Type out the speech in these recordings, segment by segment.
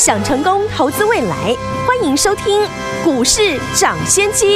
想成功投资未来，欢迎收听《股市涨先机》。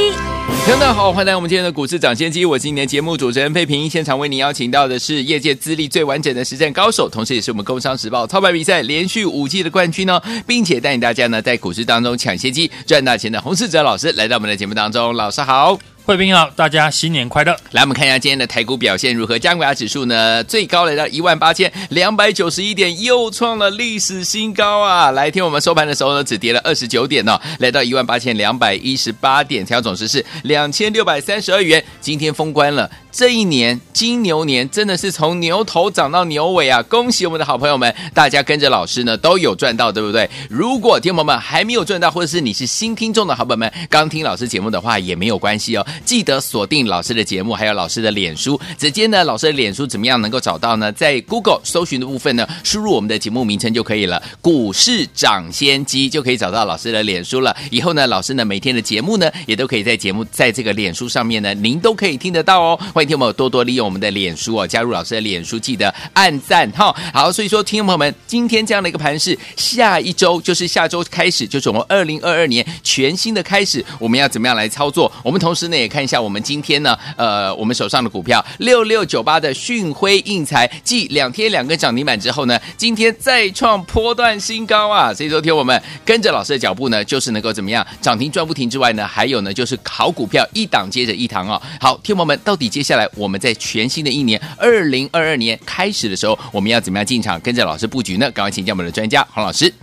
听众大家好，欢迎来到我们今天的股市涨先机。我是今天节目主持人费平，现场为您邀请到的是业界资历最完整的实战高手，同时也是我们《工商时报》操盘比赛连续五季的冠军哦，并且带领大家呢在股市当中抢先机赚大钱的洪世哲老师来到我们的节目当中。老师好。贵宾好，大家新年快乐！来，我们看一下今天的台股表现如何？加权指数呢，最高来到一万八千两百九十一点，又创了历史新高啊！来，听我们收盘的时候呢，只跌了二十九点哦，来到一万八千两百一十八点，成交总值是两千六百三十二元。今天封关了。这一年金牛年真的是从牛头涨到牛尾啊！恭喜我们的好朋友们，大家跟着老师呢都有赚到，对不对？如果听友们还没有赚到，或者是你是新听众的好朋友们，刚听老师节目的话也没有关系哦，记得锁定老师的节目，还有老师的脸书。直接呢，老师的脸书怎么样能够找到呢？在 Google 搜寻的部分呢，输入我们的节目名称就可以了，股市涨先机就可以找到老师的脸书了。以后呢，老师呢每天的节目呢也都可以在节目在这个脸书上面呢，您都可以听得到哦。欢迎。听众朋友多多利用我们的脸书哦，加入老师的脸书，记得按赞哈。好，所以说听众朋友们，今天这样的一个盘势，下一周就是下周开始，就是我们二零二二年全新的开始，我们要怎么样来操作？我们同时呢也看一下我们今天呢，呃，我们手上的股票六六九八的讯辉印材，继两天两个涨停板之后呢，今天再创波段新高啊！所以说听我们跟着老师的脚步呢，就是能够怎么样涨停赚不停之外呢，还有呢就是好股票一档接着一档哦。好，听友们，到底接下来我们我们在全新的一年二零二二年开始的时候，我们要怎么样进场，跟着老师布局呢？赶快请教我们的专家黄老师。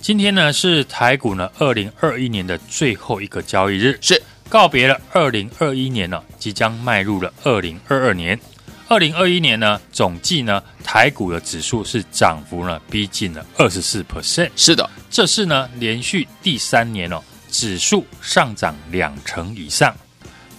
今天呢是台股呢二零二一年的最后一个交易日，是告别了二零二一年了，即将迈入了二零二二年。二零二一年呢总计呢台股的指数是涨幅呢逼近了二十四 percent，是的，这是呢连续第三年哦指数上涨两成以上。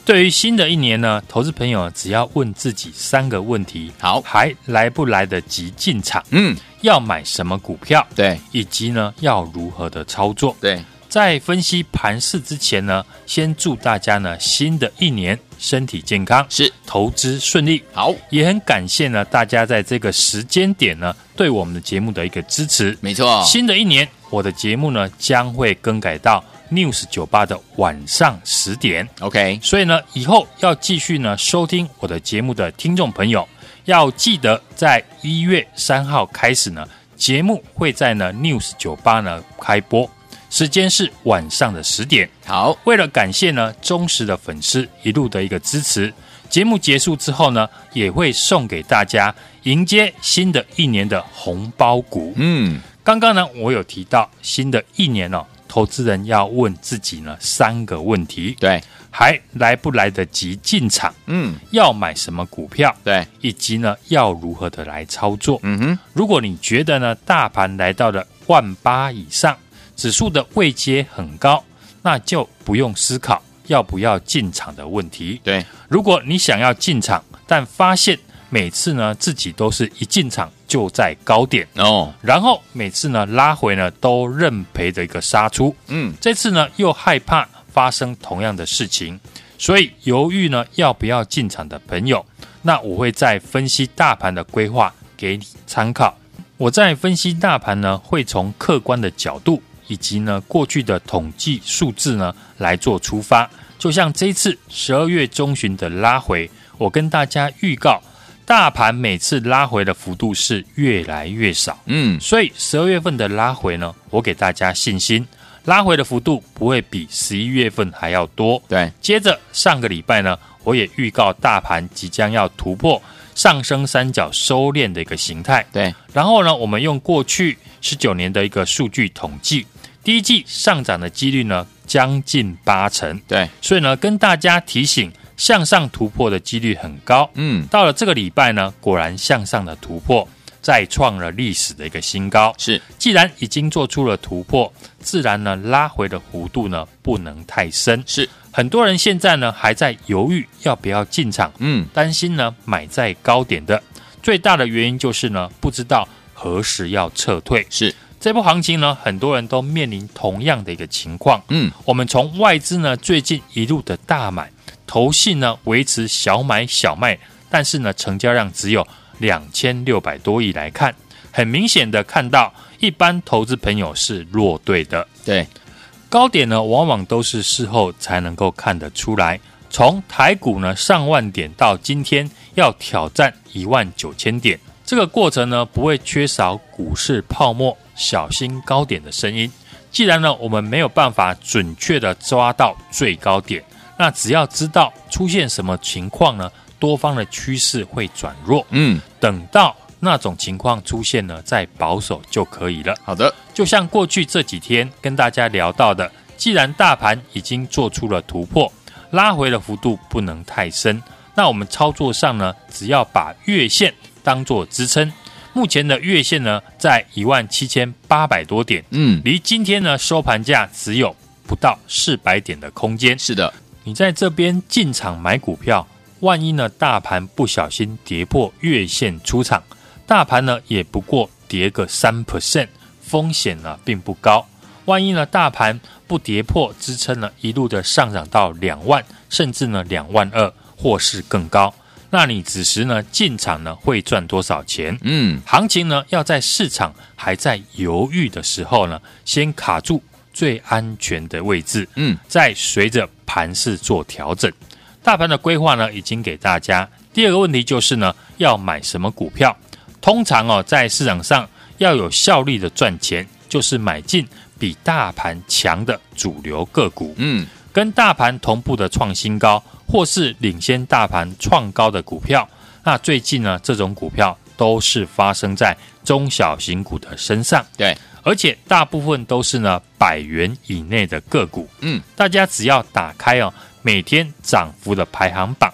对于新的一年呢，投资朋友只要问自己三个问题：好，还来不来得及进场？嗯，要买什么股票？对，以及呢，要如何的操作？对，在分析盘势之前呢，先祝大家呢新的一年身体健康，是投资顺利。好，也很感谢呢大家在这个时间点呢对我们的节目的一个支持。没错，新的一年我的节目呢将会更改到。News 酒吧的晚上十点，OK，所以呢，以后要继续呢收听我的节目的听众朋友，要记得在一月三号开始呢，节目会在呢 News 酒吧呢开播，时间是晚上的十点。好，为了感谢呢忠实的粉丝一路的一个支持，节目结束之后呢，也会送给大家迎接新的一年的红包股。嗯，刚刚呢我有提到新的一年哦。投资人要问自己呢三个问题：对，还来不来得及进场？嗯，要买什么股票？对，以及呢要如何的来操作？嗯哼，如果你觉得呢大盘来到了万八以上，指数的位阶很高，那就不用思考要不要进场的问题。对，如果你想要进场，但发现每次呢自己都是一进场。就在高点。哦，然后每次呢拉回呢都认赔的一个杀出，嗯，这次呢又害怕发生同样的事情，所以犹豫呢要不要进场的朋友，那我会再分析大盘的规划给你参考。我在分析大盘呢，会从客观的角度以及呢过去的统计数字呢来做出发，就像这次十二月中旬的拉回，我跟大家预告。大盘每次拉回的幅度是越来越少，嗯，所以十二月份的拉回呢，我给大家信心，拉回的幅度不会比十一月份还要多。对，接着上个礼拜呢，我也预告大盘即将要突破上升三角收敛的一个形态。对，然后呢，我们用过去十九年的一个数据统计，第一季上涨的几率呢将近八成。对，所以呢，跟大家提醒。向上突破的几率很高，嗯，到了这个礼拜呢，果然向上的突破，再创了历史的一个新高。是，既然已经做出了突破，自然呢拉回的弧度呢不能太深。是，很多人现在呢还在犹豫要不要进场，嗯，担心呢买在高点的最大的原因就是呢不知道何时要撤退。是这波行情呢，很多人都面临同样的一个情况。嗯，我们从外资呢最近一路的大买，投信呢维持小买小卖，但是呢成交量只有两千六百多亿来看，很明显的看到一般投资朋友是弱队的。对，高点呢往往都是事后才能够看得出来。从台股呢上万点到今天要挑战一万九千点，这个过程呢不会缺少股市泡沫、小心高点的声音。既然呢我们没有办法准确的抓到最高点，那只要知道出现什么情况呢，多方的趋势会转弱。嗯，等到那种情况出现呢，再保守就可以了。好的，就像过去这几天跟大家聊到的，既然大盘已经做出了突破。拉回的幅度不能太深，那我们操作上呢，只要把月线当做支撑。目前的月线呢，在一万七千八百多点，嗯，离今天呢收盘价只有不到四百点的空间。是的，你在这边进场买股票，万一呢大盘不小心跌破月线出场，大盘呢也不过跌个三 percent，风险呢并不高。万一呢，大盘不跌破支撑呢，一路的上涨到两万，甚至呢两万二，或是更高，那你此时呢进场呢会赚多少钱？嗯，行情呢要在市场还在犹豫的时候呢，先卡住最安全的位置，嗯，再随着盘势做调整。大盘的规划呢已经给大家。第二个问题就是呢，要买什么股票？通常哦，在市场上要有效率的赚钱，就是买进。比大盘强的主流个股，嗯，跟大盘同步的创新高，或是领先大盘创高的股票，那最近呢，这种股票都是发生在中小型股的身上，对，而且大部分都是呢百元以内的个股，嗯，大家只要打开哦，每天涨幅的排行榜，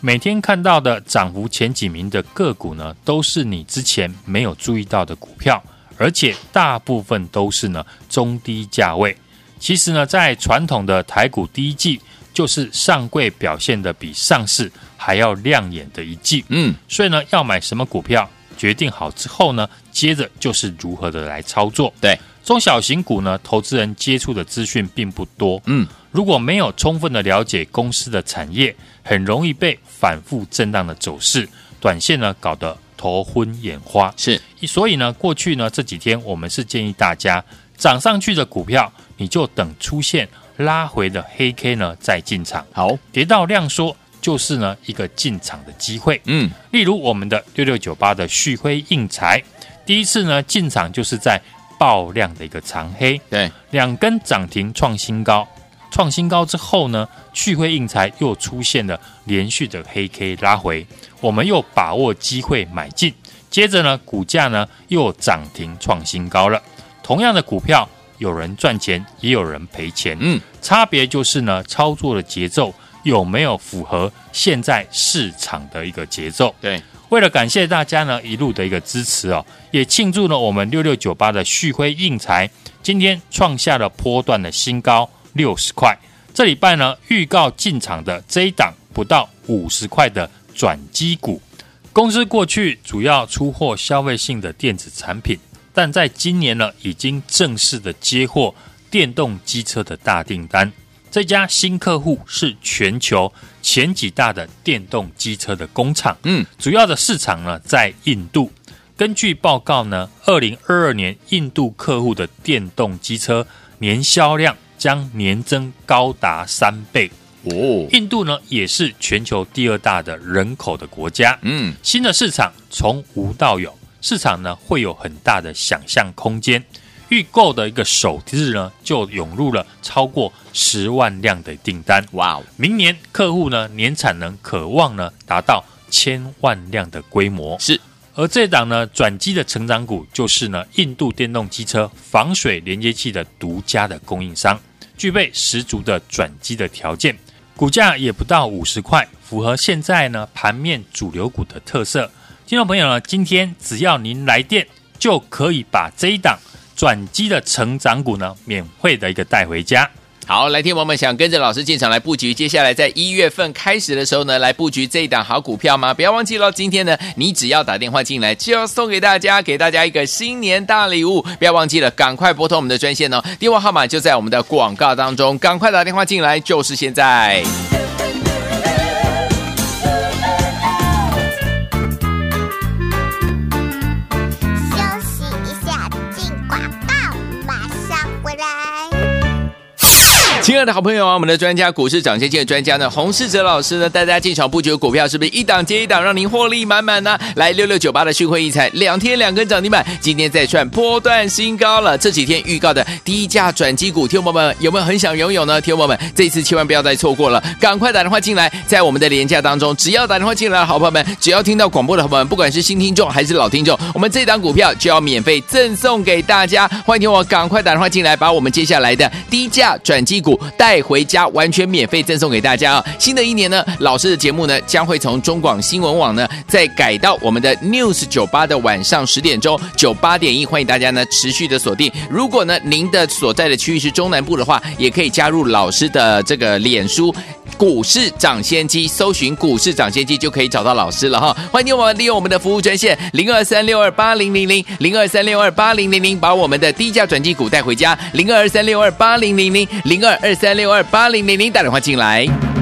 每天看到的涨幅前几名的个股呢，都是你之前没有注意到的股票。而且大部分都是呢中低价位。其实呢，在传统的台股第一季，就是上柜表现的比上市还要亮眼的一季。嗯，所以呢，要买什么股票，决定好之后呢，接着就是如何的来操作。对，中小型股呢，投资人接触的资讯并不多。嗯，如果没有充分的了解公司的产业，很容易被反复震荡的走势，短线呢搞得。头昏眼花是，所以呢，过去呢这几天我们是建议大家涨上去的股票，你就等出现拉回的黑 K 呢再进场。好，跌到量缩就是呢一个进场的机会。嗯，例如我们的六六九八的旭辉应材，第一次呢进场就是在爆量的一个长黑，对，两根涨停创新高。创新高之后呢，旭辉应材又出现了连续的黑 K 拉回，我们又把握机会买进，接着呢，股价呢又涨停创新高了。同样的股票，有人赚钱，也有人赔钱，嗯，差别就是呢，操作的节奏有没有符合现在市场的一个节奏。对，为了感谢大家呢一路的一个支持哦，也庆祝了我们六六九八的旭辉硬材今天创下了波段的新高。六十块，这礼拜呢预告进场的这一档不到五十块的转机股，公司过去主要出货消费性的电子产品，但在今年呢已经正式的接获电动机车的大订单。这家新客户是全球前几大的电动机车的工厂，嗯，主要的市场呢在印度。根据报告呢，二零二二年印度客户的电动机车年销量。将年增高达三倍哦！印度呢也是全球第二大的人口的国家。嗯，新的市场从无到有，市场呢会有很大的想象空间。预购的一个首日呢就涌入了超过十万辆的订单。哇哦！明年客户呢年产能可望呢达到千万辆的规模。是，而这档呢转机的成长股就是呢印度电动机车防水连接器的独家的供应商。具备十足的转机的条件，股价也不到五十块，符合现在呢盘面主流股的特色。听众朋友呢，今天只要您来电，就可以把这一档转机的成长股呢免费的一个带回家。好，来听我们想跟着老师进场来布局，接下来在一月份开始的时候呢，来布局这一档好股票吗？不要忘记了，今天呢，你只要打电话进来，就要送给大家，给大家一个新年大礼物。不要忘记了，赶快拨通我们的专线哦，电话号码就在我们的广告当中，赶快打电话进来，就是现在。的好朋友啊，我们的专家股市涨先机的专家呢，洪世哲老师呢，带大家进场布局股票是不是一档接一档，让您获利满满呢？来六六九八的旭辉一彩，两天两根涨停板，今天再创波段新高了。这几天预告的低价转机股，听众朋友们有没有很想拥有呢？听众朋友们，这次千万不要再错过了，赶快打电话进来，在我们的廉价当中，只要打电话进来，好朋友们，只要听到广播的好朋友们，不管是新听众还是老听众，我们这档股票就要免费赠送给大家。欢迎听我赶快打电话进来，把我们接下来的低价转机股带回家。完全免费赠送给大家啊！新的一年呢，老师的节目呢将会从中广新闻网呢再改到我们的 News 九八的晚上十点钟九八点一，欢迎大家呢持续的锁定。如果呢您的所在的区域是中南部的话，也可以加入老师的这个脸书股市涨先机，搜寻股市涨先机就可以找到老师了哈。欢迎我们利用我们的服务专线零二三六二八零零零零二三六二八零零零，把我们的低价转机股带回家零二三六二八零零零零二二三六二八零零零，打电话进来。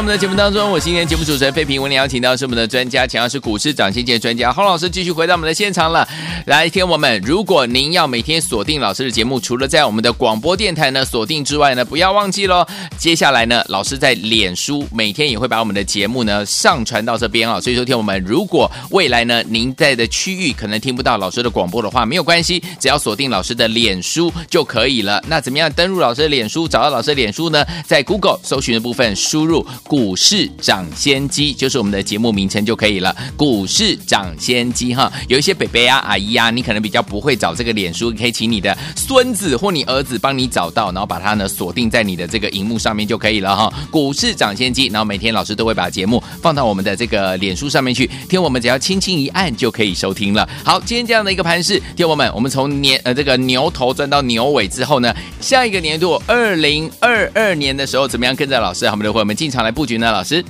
我们的节目当中，我今天节目主持人费平，为您邀请到是我们的专家，同样是股市涨先机专家洪老师，继续回到我们的现场了。来，听我们，如果您要每天锁定老师的节目，除了在我们的广播电台呢锁定之外呢，不要忘记喽。接下来呢，老师在脸书每天也会把我们的节目呢上传到这边啊。所以说，听我们，如果未来呢您在的区域可能听不到老师的广播的话，没有关系，只要锁定老师的脸书就可以了。那怎么样登入老师的脸书，找到老师的脸书呢？在 Google 搜寻的部分输入。股市涨先机就是我们的节目名称就可以了。股市涨先机哈，有一些伯伯啊、阿姨啊，你可能比较不会找这个脸书，可以请你的孙子或你儿子帮你找到，然后把它呢锁定在你的这个荧幕上面就可以了哈。股市涨先机，然后每天老师都会把节目放到我们的这个脸书上面去，听我们只要轻轻一按就可以收听了。好，今天这样的一个盘势，听我们，我们从年呃这个牛头转到牛尾之后呢，下一个年度二零二二年的时候，怎么样跟着老师，好我们的伙伴们进场来布局呢？老师，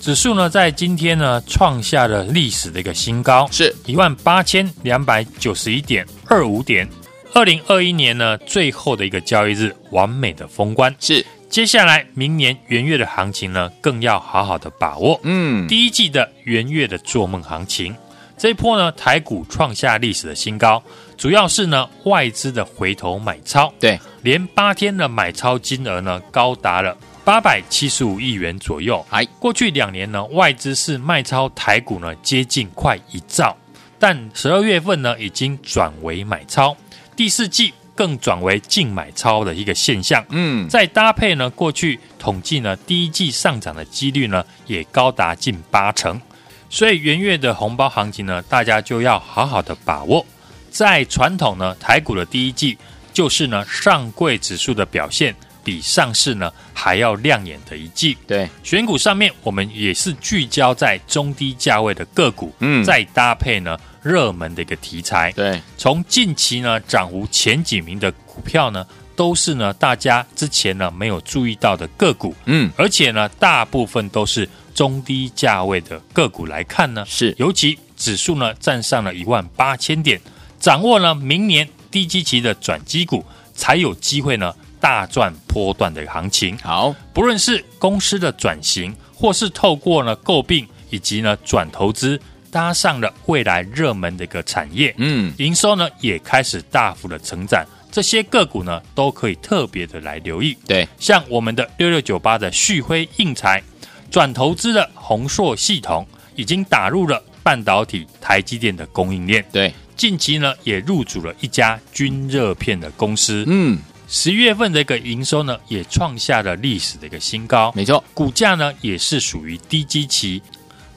指数呢在今天呢创下了历史的一个新高，是一万八千两百九十一点二五点。二零二一年呢最后的一个交易日，完美的封关。是接下来明年元月的行情呢，更要好好的把握。嗯，第一季的元月的做梦行情，这一波呢台股创下历史的新高，主要是呢外资的回头买超，对，连八天的买超金额呢高达了。八百七十五亿元左右，哎，过去两年呢，外资是卖超台股呢，接近快一兆，但十二月份呢，已经转为买超，第四季更转为净买超的一个现象。嗯，再搭配呢，过去统计呢，第一季上涨的几率呢，也高达近八成，所以元月的红包行情呢，大家就要好好的把握。在传统呢，台股的第一季就是呢，上柜指数的表现。比上市呢还要亮眼的一季。对，选股上面我们也是聚焦在中低价位的个股，嗯，再搭配呢热门的一个题材。对，从近期呢涨幅前几名的股票呢，都是呢大家之前呢没有注意到的个股，嗯，而且呢大部分都是中低价位的个股来看呢，是尤其指数呢站上了一万八千点，掌握了明年低基期的转机股，才有机会呢。大赚波段的行情，好，不论是公司的转型，或是透过呢购并以及呢转投资，搭上了未来热门的一个产业，嗯，营收呢也开始大幅的成长，这些个股呢都可以特别的来留意。对，像我们的六六九八的旭辉硬材，转投资的宏硕系统，已经打入了半导体台积电的供应链。对，近期呢也入主了一家均热片的公司。嗯，十一月份的一个营收呢也创下了历史的一个新高。没错，股价呢也是属于低基期。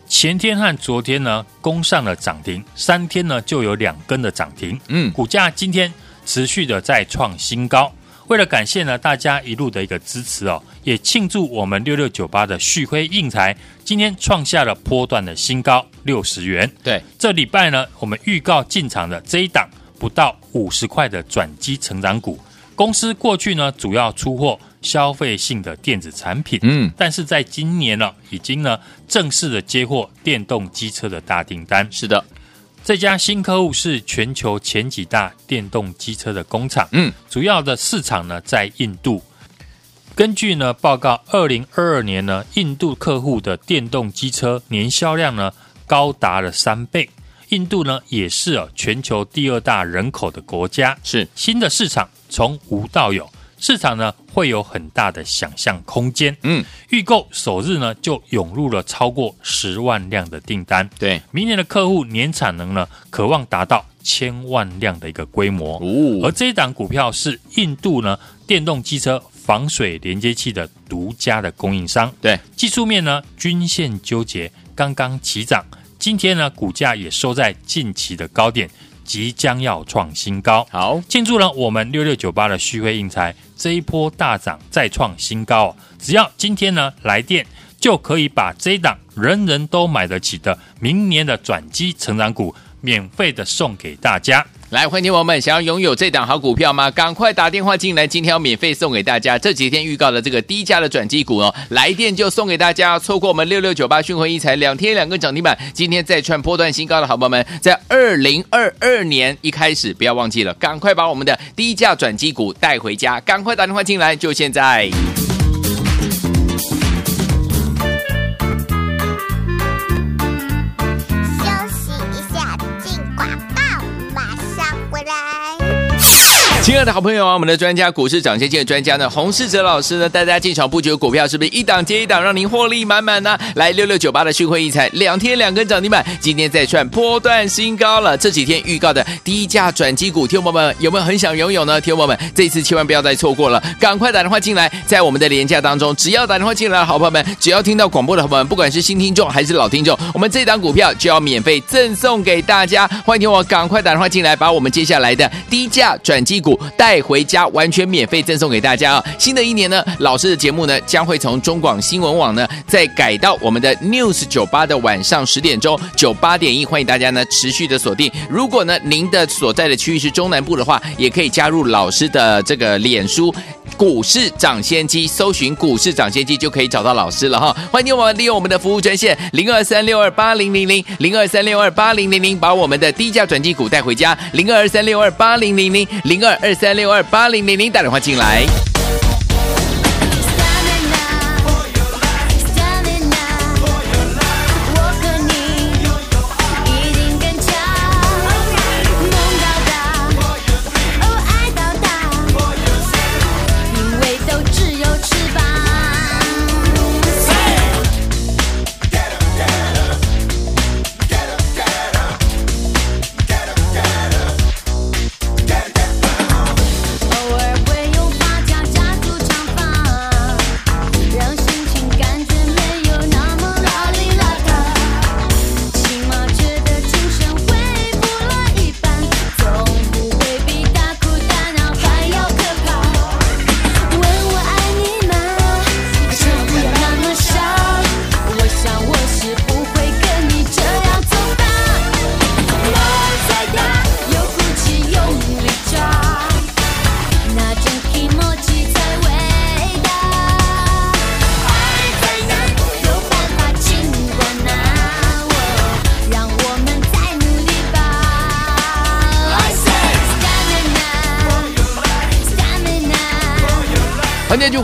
前天和昨天呢，攻上了涨停，三天呢就有两根的涨停。嗯，股价今天持续的在创新高。为了感谢呢大家一路的一个支持哦，也庆祝我们六六九八的旭辉应材今天创下了波段的新高六十元。对，这礼拜呢，我们预告进场的这一档不到五十块的转机成长股，公司过去呢主要出货。消费性的电子产品，嗯，但是在今年呢，已经呢正式的接获电动机车的大订单。是的，这家新客户是全球前几大电动机车的工厂，嗯，主要的市场呢在印度。根据呢报告，二零二二年呢，印度客户的电动机车年销量呢高达了三倍。印度呢也是啊全球第二大人口的国家，是。新的市场从无到有。市场呢会有很大的想象空间，嗯，预购首日呢就涌入了超过十万辆的订单，对，明年的客户年产能呢渴望达到千万辆的一个规模，哦，而这一档股票是印度呢电动机车防水连接器的独家的供应商，对，技术面呢均线纠结刚刚起涨，今天呢股价也收在近期的高点。即将要创新高，好，庆祝了我们六六九八的旭辉印材这一波大涨再创新高。只要今天呢来电，就可以把这一档人人都买得起的明年的转机成长股免费的送给大家。来，欢迎听友们，想要拥有这档好股票吗？赶快打电话进来，今天要免费送给大家。这几天预告的这个低价的转机股哦，来电就送给大家。错过我们六六九八讯辉应材两天两个涨停板，今天再创波段新高的好朋友们，在二零二二年一开始，不要忘记了，赶快把我们的低价转机股带回家。赶快打电话进来，就现在。亲爱的好朋友啊，我们的专家股市涨先机的专家呢，洪世哲老师呢，带大家进场布局股票是不是一档接一档，让您获利满满呢？来六六九八的旭辉应材，两天两根涨停板，今天再创波段新高了。这几天预告的低价转机股，听众朋友们有没有很想拥有呢？听众朋友们，这次千万不要再错过了，赶快打电话进来，在我们的廉价当中，只要打电话进来好朋友们，只要听到广播的朋友们，不管是新听众还是老听众，我们这档股票就要免费赠送给大家。欢迎听我赶快打电话进来，把我们接下来的低价转机股。带回家，完全免费赠送给大家啊！新的一年呢，老师的节目呢将会从中广新闻网呢再改到我们的 News 九八的晚上十点钟九八点一，欢迎大家呢持续的锁定。如果呢您的所在的区域是中南部的话，也可以加入老师的这个脸书股市涨先机，搜寻股市涨先机就可以找到老师了哈。欢迎我们利用我们的服务专线零二三六二八零零零零二三六二八零零零，把我们的低价转机股带回家零二三六二八零零零零二二三六二八零零零，打电话进来。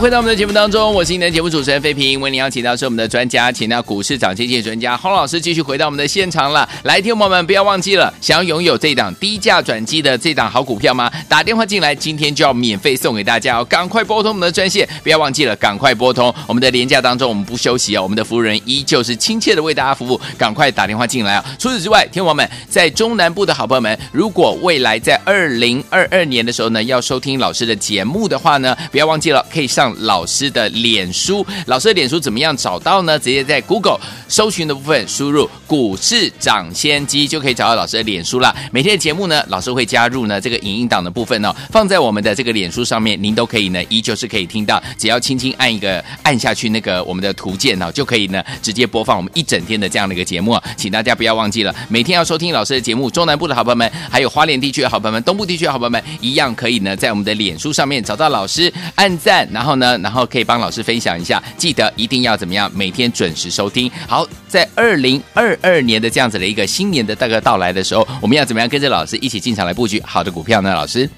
回到我们的节目当中，我是你的节目主持人费平。为您邀请到是我们的专家，请到股市涨跌专家洪老师继续回到我们的现场了。来，听众朋友们不要忘记了，想要拥有这档低价转机的这档好股票吗？打电话进来，今天就要免费送给大家哦！赶快拨通我们的专线，不要忘记了，赶快拨通。我们的廉价当中，我们不休息哦，我们的服务人依旧是亲切的为大家服务，赶快打电话进来啊！除此之外，听众朋友们在中南部的好朋友们，如果未来在二零二二年的时候呢，要收听老师的节目的话呢，不要忘记了。可以上老师的脸书，老师的脸书怎么样找到呢？直接在 Google 搜寻的部分输入“股市涨先机”就可以找到老师的脸书啦。每天的节目呢，老师会加入呢这个影音档的部分哦，放在我们的这个脸书上面，您都可以呢，依旧是可以听到。只要轻轻按一个按下去那个我们的图鉴哦，就可以呢直接播放我们一整天的这样的一个节目。请大家不要忘记了，每天要收听老师的节目。中南部的好朋友们，还有花莲地区的好朋友们，东部地区的好朋友们，一样可以呢在我们的脸书上面找到老师，按赞。然后呢，然后可以帮老师分享一下，记得一定要怎么样，每天准时收听。好，在二零二二年的这样子的一个新年的大概到来的时候，我们要怎么样跟着老师一起进场来布局好的股票呢？老师，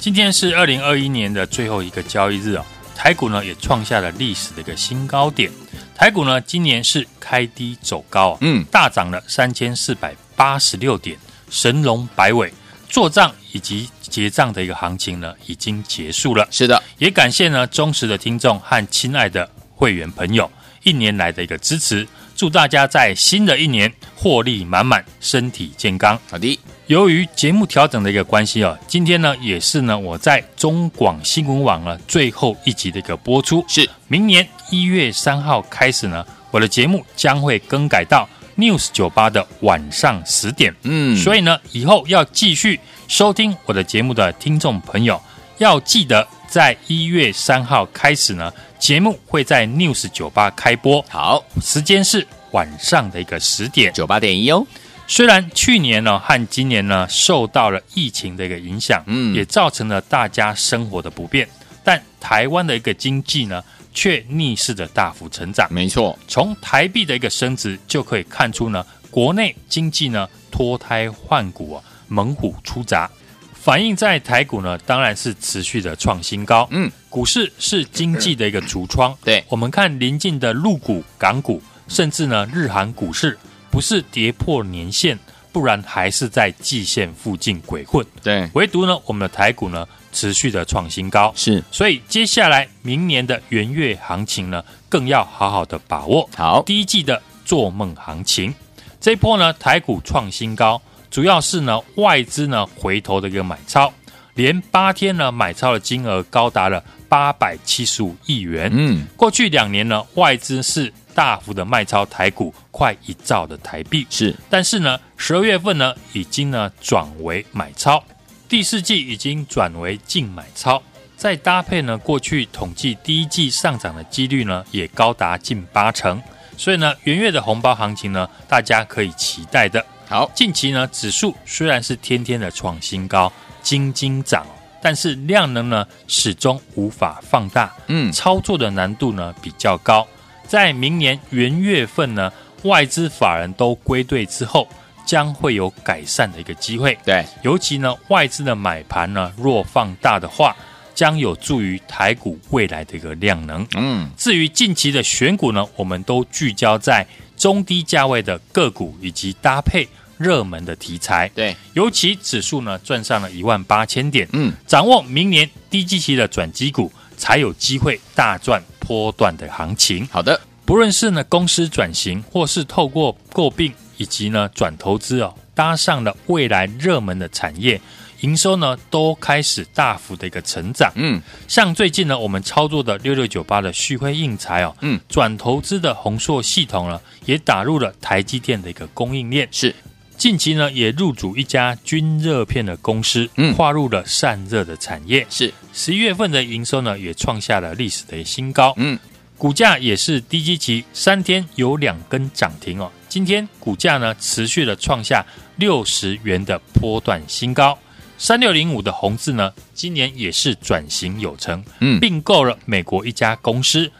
今天是二零二一年的最后一个交易日哦，台股呢也创下了历史的一个新高点。台股呢今年是开低走高，嗯，大涨了三千四百八十六点，神龙摆尾。做账以及结账的一个行情呢，已经结束了。是的，也感谢呢忠实的听众和亲爱的会员朋友一年来的一个支持。祝大家在新的一年获利满满，身体健康。好的。由于节目调整的一个关系哦，今天呢也是呢我在中广新闻网呢最后一集的一个播出。是，明年一月三号开始呢，我的节目将会更改到。News 九八的晚上十点，嗯，所以呢，以后要继续收听我的节目的听众朋友，要记得在一月三号开始呢，节目会在 News 酒吧开播，好，时间是晚上的一个十点，九八点一哦。虽然去年呢和今年呢受到了疫情的一个影响，嗯，也造成了大家生活的不便，但台湾的一个经济呢。却逆势的大幅成长，没错。从台币的一个升值就可以看出呢，国内经济呢脱胎换骨啊，猛虎出闸。反映在台股呢，当然是持续的创新高。嗯，股市是经济的一个橱窗。对，我们看邻近的陆股、港股，甚至呢日韩股市，不是跌破年线，不然还是在季线附近鬼混。对，唯独呢我们的台股呢。持续的创新高，是，所以接下来明年的元月行情呢，更要好好的把握。好，第一季的做梦行情，这一波呢，台股创新高，主要是呢外资呢回头的一个买超，连八天呢买超的金额高达了八百七十五亿元。嗯，过去两年呢，外资是大幅的卖超台股，快一兆的台币。是，但是呢，十二月份呢，已经呢转为买超。第四季已经转为净买超，再搭配呢，过去统计第一季上涨的几率呢，也高达近八成，所以呢，元月的红包行情呢，大家可以期待的。好，近期呢，指数虽然是天天的创新高，斤斤涨，但是量能呢，始终无法放大，嗯，操作的难度呢比较高，在明年元月份呢，外资法人都归队之后。将会有改善的一个机会，对，尤其呢，外资的买盘呢，若放大的话，将有助于台股未来的一个量能。嗯，至于近期的选股呢，我们都聚焦在中低价位的个股以及搭配热门的题材。对，尤其指数呢，赚上了一万八千点。嗯，掌握明年低基期的转机股，才有机会大赚波段的行情。好的，不论是呢公司转型，或是透过购并。以及呢，转投资哦，搭上了未来热门的产业，营收呢都开始大幅的一个成长。嗯，像最近呢，我们操作的六六九八的旭辉硬材哦，嗯，转投资的宏硕系统呢，也打入了台积电的一个供应链。是，近期呢，也入主一家均热片的公司，嗯，跨入了散热的产业。是，十一月份的营收呢，也创下了历史的新高。嗯，股价也是低基期，三天有两根涨停哦。今天股价呢持续的创下六十元的波段新高，三六零五的宏字呢今年也是转型有成，嗯，并购了美国一家公司，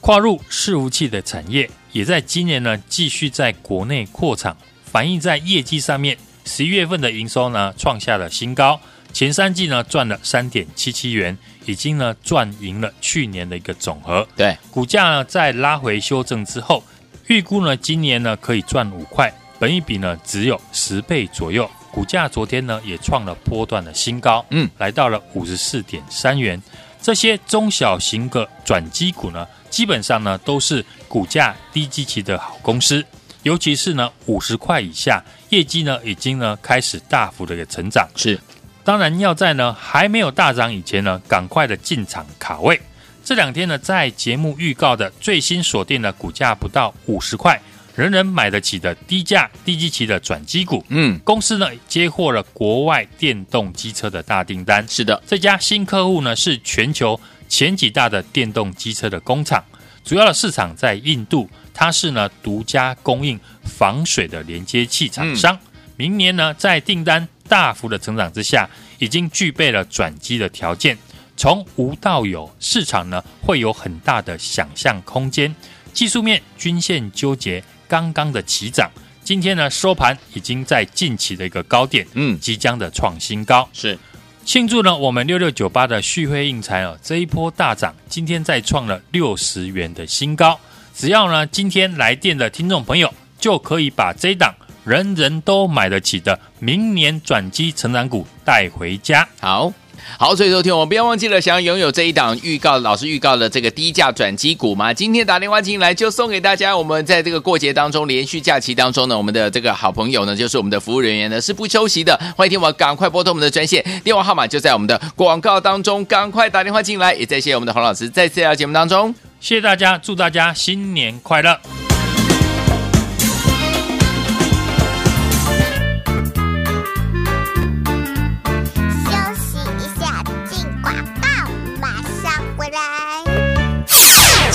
跨入伺服器的产业，也在今年呢继续在国内扩厂，反映在业绩上面，十一月份的营收呢创下了新高，前三季呢赚了三点七七元，已经呢赚赢了去年的一个总和。对，股价呢在拉回修正之后，预估呢今年呢可以赚五块，本一比呢只有十倍左右。股价昨天呢也创了波段的新高，嗯，来到了五十四点三元。这些中小型的转机股呢，基本上呢都是股价低基期的好公司，尤其是呢五十块以下，业绩呢已经呢开始大幅的一个成长。是，当然要在呢还没有大涨以前呢，赶快的进场卡位。这两天呢，在节目预告的最新锁定的股价不到五十块。人人买得起的低价低基期的转机股，嗯，公司呢接获了国外电动机车的大订单。是的，这家新客户呢是全球前几大的电动机车的工厂，主要的市场在印度，它是呢独家供应防水的连接器厂商。嗯、明年呢在订单大幅的成长之下，已经具备了转机的条件，从无到有，市场呢会有很大的想象空间。技术面均线纠结。刚刚的起涨，今天呢收盘已经在近期的一个高点，嗯，即将的创新高，是庆祝呢我们六六九八的旭辉印材哦，这一波大涨，今天再创了六十元的新高。只要呢今天来电的听众朋友，就可以把这档人人都买得起的明年转机成长股带回家。好。好，所以昨天我们不要忘记了，想要拥有这一档预告老师预告的这个低价转机股吗？今天打电话进来就送给大家。我们在这个过节当中，连续假期当中呢，我们的这个好朋友呢，就是我们的服务人员呢，是不休息的。欢迎听我赶快拨通我们的专线，电话号码就在我们的广告当中，赶快打电话进来。也再谢谢我们的洪老师，在这条节目当中，谢谢大家，祝大家新年快乐。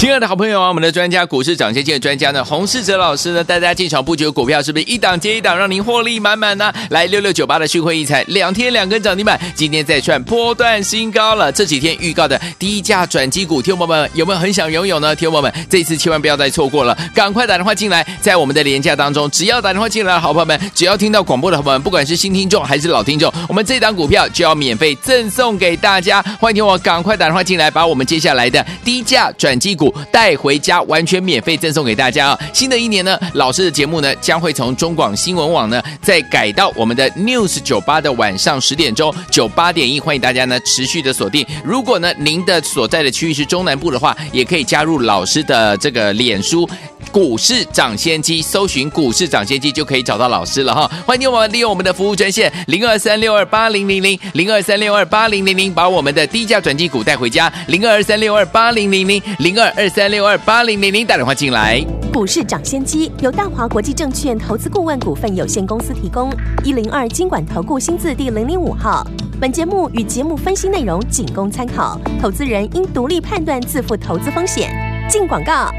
亲爱的好朋友啊，我们的专家股市涨先机的专家呢，洪世哲老师呢，带大家进场布局股票是不是一档接一档，让您获利满满呢？来六六九八的讯汇一彩，两天两根涨停板，今天再创波段新高了。这几天预告的低价转机股，听众朋友们有没有很想拥有呢？听众朋友们，这次千万不要再错过了，赶快打电话进来，在我们的廉价当中，只要打电话进来好朋友们，只要听到广播的好朋友们，不管是新听众还是老听众，我们这档股票就要免费赠送给大家。欢迎听我赶快打电话进来，把我们接下来的低价转机股。带回家，完全免费赠送给大家啊！新的一年呢，老师的节目呢将会从中广新闻网呢再改到我们的 News 九八的晚上十点钟九八点一，欢迎大家呢持续的锁定。如果呢您的所在的区域是中南部的话，也可以加入老师的这个脸书股市涨先机，搜寻股市涨先机就可以找到老师了哈。欢迎我们利用我们的服务专线零二三六二八零零零零二三六二八零零零，把我们的低价转机股带回家零二三六二八零零零零二二三六。二八零零零打电话进来。股市涨先机由大华国际证券投资顾问股份有限公司提供，一零二经管投顾新字第零零五号。本节目与节目分析内容仅供参考，投资人应独立判断，自负投资风险。进广告。